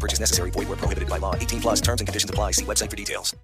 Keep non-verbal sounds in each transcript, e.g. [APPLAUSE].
Purchase necessary. Void were prohibited by law. 18 plus terms and conditions apply. See website for details.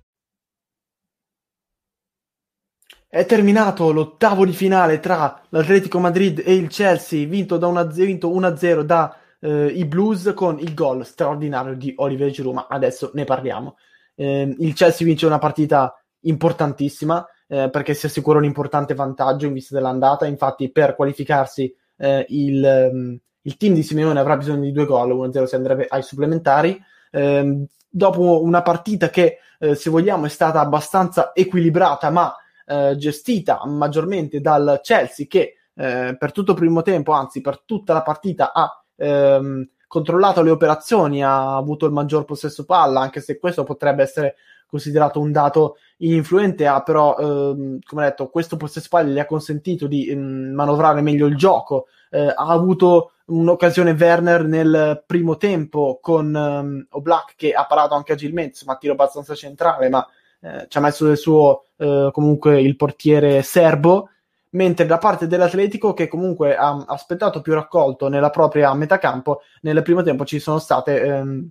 È terminato l'ottavo di finale tra l'Atletico Madrid e il Chelsea, vinto, da una, vinto 1-0 da eh, i Blues con il gol straordinario di Oliver Giroud, ma adesso ne parliamo. Eh, il Chelsea vince una partita importantissima eh, perché si assicura un importante vantaggio in vista dell'andata, infatti per qualificarsi eh, il, um, il, team di Simeone avrà bisogno di due gol, 1-0 si andrebbe ai supplementari. Ehm, dopo una partita che, eh, se vogliamo, è stata abbastanza equilibrata, ma eh, gestita maggiormente dal Chelsea che per tutto il primo tempo, anzi per tutta la partita, ha ehm, controllato le operazioni, ha avuto il maggior possesso palla, anche se questo potrebbe essere considerato un dato influente, ha però, ehm, come detto, questo possesso palla gli ha consentito di ehm, manovrare meglio il gioco, eh, ha avuto un'occasione Werner nel primo tempo con um, Oblak che ha parato anche agilmente, insomma tiro abbastanza centrale, ma eh, ci ha messo del suo eh, comunque il portiere serbo mentre da parte dell'Atletico che comunque ha aspettato più raccolto nella propria metacampo, nel primo tempo ci sono state, ehm,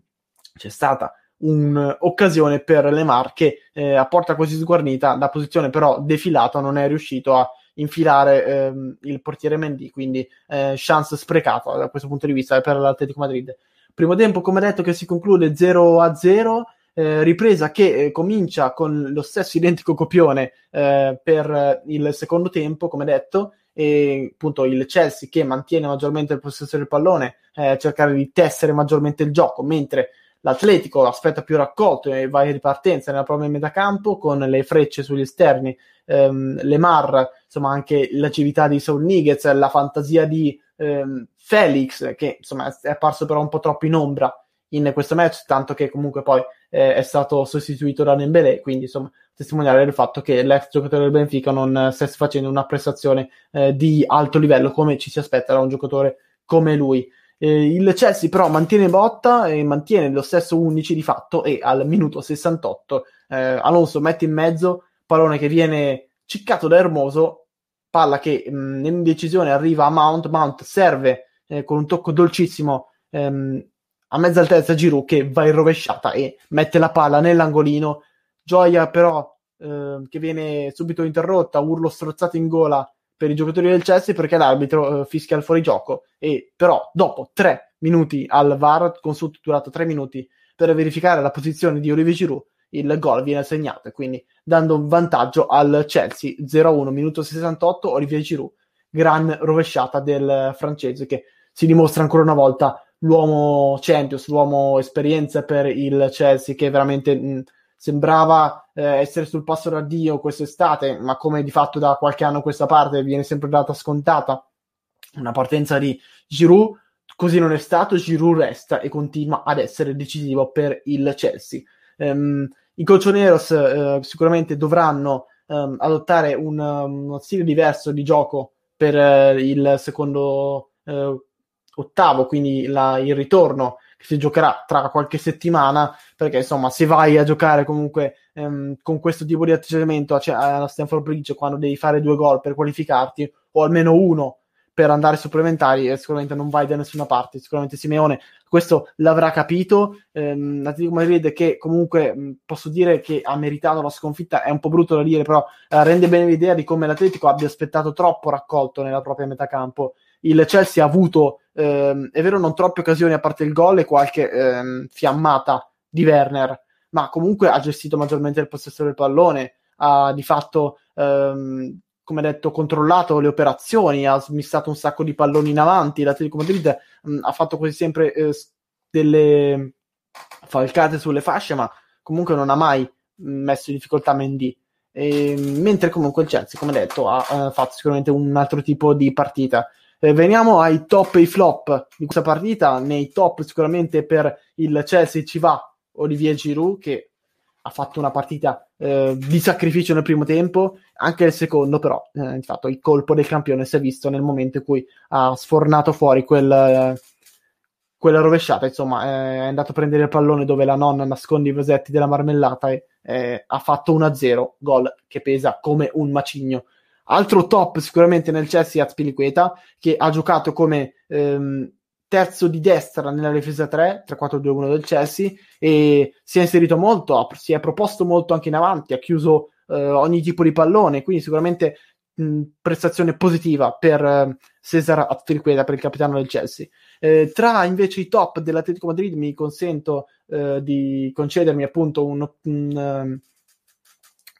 c'è stata un'occasione per Lemar che eh, a porta così sguarnita, da posizione però defilato, non è riuscito a infilare ehm, il portiere Mendy, quindi eh, chance sprecata da questo punto di vista per l'Atletico Madrid. Primo tempo, come detto, che si conclude 0 a 0 eh, ripresa che eh, comincia con lo stesso identico copione eh, per il secondo tempo, come detto, e appunto il Chelsea che mantiene maggiormente il possesso del pallone, eh, cercare di tessere maggiormente il gioco, mentre l'Atletico aspetta più raccolto e va in ripartenza nella propria metacampo con le frecce sugli esterni, ehm, le Mar, insomma anche l'agilità di Saul Niguez, la fantasia di ehm, Felix che insomma è apparso però un po' troppo in ombra in questo match, tanto che comunque poi eh, è stato sostituito da Nembele, quindi insomma testimoniare il fatto che l'ex giocatore del Benfica non stesse facendo una prestazione eh, di alto livello come ci si aspetta da un giocatore come lui. Eh, il Chelsea però mantiene botta e mantiene lo stesso 11 di fatto e al minuto 68 eh, Alonso mette in mezzo pallone che viene ciccato da Hermoso, palla che mh, in decisione arriva a Mount, Mount serve eh, con un tocco dolcissimo ehm, a mezza altezza Giroud che va in rovesciata e mette la palla nell'angolino. Gioia però eh, che viene subito interrotta, urlo strozzato in gola per i giocatori del Chelsea perché l'arbitro eh, fischia il fuorigioco e però dopo tre minuti al VAR, consulto durato tre minuti per verificare la posizione di Olivier Giroud, il gol viene assegnato e quindi dando un vantaggio al Chelsea 0-1 minuto 68 Olivier Giroud gran rovesciata del francese che si dimostra ancora una volta l'uomo Champions, l'uomo esperienza per il Chelsea che veramente mh, sembrava eh, essere sul passo d'addio quest'estate, ma come di fatto da qualche anno a questa parte viene sempre data scontata una partenza di Giroud, così non è stato, Giroud resta e continua ad essere decisivo per il Chelsea. Um, I colchoneros uh, sicuramente dovranno um, adottare un, um, uno stile diverso di gioco per uh, il secondo uh, ottavo, quindi la, il ritorno che si giocherà tra qualche settimana, perché insomma se vai a giocare comunque ehm, con questo tipo di atteggiamento cioè, alla Stanford Bridge quando devi fare due gol per qualificarti, o almeno uno per andare supplementari, eh, sicuramente non vai da nessuna parte, sicuramente Simeone questo l'avrà capito, ehm, l'Atletico Madrid che comunque mh, posso dire che ha meritato la sconfitta, è un po' brutto da dire, però eh, rende bene l'idea di come l'Atletico abbia aspettato troppo raccolto nella propria metacampo il Chelsea ha avuto, ehm, è vero, non troppe occasioni a parte il gol e qualche ehm, fiammata di Werner, ma comunque ha gestito maggiormente il possesso del pallone, ha di fatto, ehm, come detto, controllato le operazioni, ha smissato un sacco di palloni in avanti. L'Atletico Madrid mh, ha fatto quasi sempre eh, delle falcate sulle fasce, ma comunque non ha mai messo in difficoltà Mendy. E, mentre comunque il Chelsea, come detto, ha eh, fatto sicuramente un altro tipo di partita. Eh, veniamo ai top e ai flop di questa partita. Nei top, sicuramente per il Chelsea ci va Olivier Giroud, che ha fatto una partita eh, di sacrificio nel primo tempo, anche nel secondo, però eh, fatto, il colpo del campione si è visto nel momento in cui ha sfornato fuori quel, eh, quella rovesciata. Insomma, è andato a prendere il pallone dove la nonna nasconde i vasetti della marmellata e eh, ha fatto 1-0, gol che pesa come un macigno. Altro top sicuramente nel Chelsea è Azpilicueta, che ha giocato come ehm, terzo di destra nella difesa 3, 3-4-2-1 del Chelsea, e si è inserito molto, si è proposto molto anche in avanti, ha chiuso eh, ogni tipo di pallone, quindi sicuramente mh, prestazione positiva per eh, Cesar Azpilicueta, per il capitano del Chelsea. Eh, tra invece i top dell'Atletico Madrid mi consento eh, di concedermi appunto un, un um,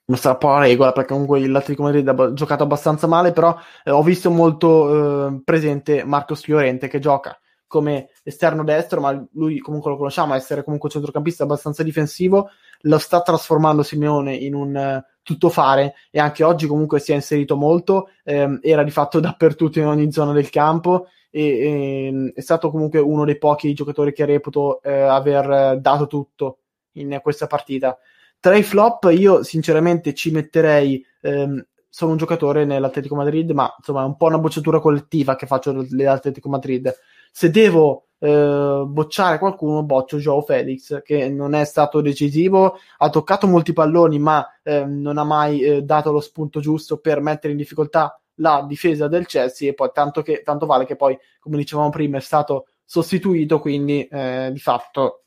non sarà po' la regola perché comunque l'Atletico Madrid ha giocato abbastanza male, però eh, ho visto molto eh, presente Marcos Llorente che gioca come esterno destro, ma lui comunque lo conosciamo, essere comunque un centrocampista abbastanza difensivo, lo sta trasformando Simeone in un uh, tuttofare e anche oggi comunque si è inserito molto, ehm, era di fatto [LAUGHS] dappertutto in ogni zona del campo e, e ehm, è stato comunque uno dei pochi giocatori che reputo eh, aver dato tutto in questa partita. Tra i flop io sinceramente ci metterei ehm, sono un giocatore nell'Atletico Madrid, ma insomma è un po' una bocciatura collettiva che faccio dell'Atletico Madrid. Se devo eh, bocciare qualcuno, boccio Joe Felix, che non è stato decisivo, ha toccato molti palloni, ma eh, non ha mai eh, dato lo spunto giusto per mettere in difficoltà la difesa del Chelsea e poi tanto, che, tanto vale che poi, come dicevamo prima, è stato sostituito, quindi eh, di fatto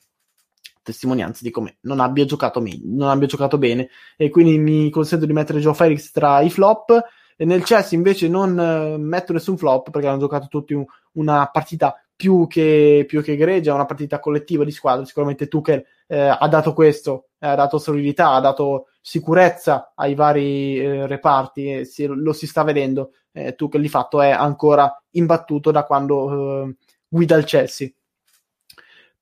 testimonianza di come non abbia giocato, me- non abbia giocato bene. E quindi mi consento di mettere Joe Felix tra i flop e nel Chelsea invece non eh, metto nessun flop perché hanno giocato tutti un, una partita più che, più che egregia, una partita collettiva di squadra, sicuramente Tuchel eh, ha dato questo, eh, ha dato solidità, ha dato sicurezza ai vari eh, reparti e si, lo si sta vedendo, eh, Tuchel di fatto è ancora imbattuto da quando eh, guida il Chelsea.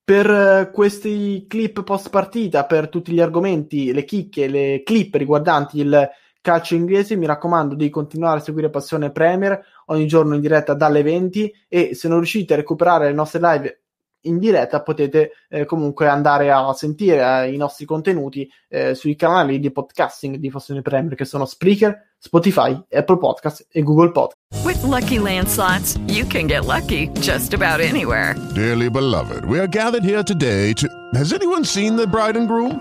Per eh, questi clip post partita, per tutti gli argomenti, le chicche, le clip riguardanti il calcio inglese, mi raccomando di continuare a seguire Passione Premier ogni giorno in diretta dalle 20 e se non riuscite a recuperare le nostre live in diretta potete eh, comunque andare a sentire eh, i nostri contenuti eh, sui canali di podcasting di Passione Premier che sono Spreaker, Spotify, Apple Podcast e Google Podcast. With lucky landslots, you can get lucky just about anywhere. Dearly beloved, we are gathered here today to. Has anyone seen the bride and groom?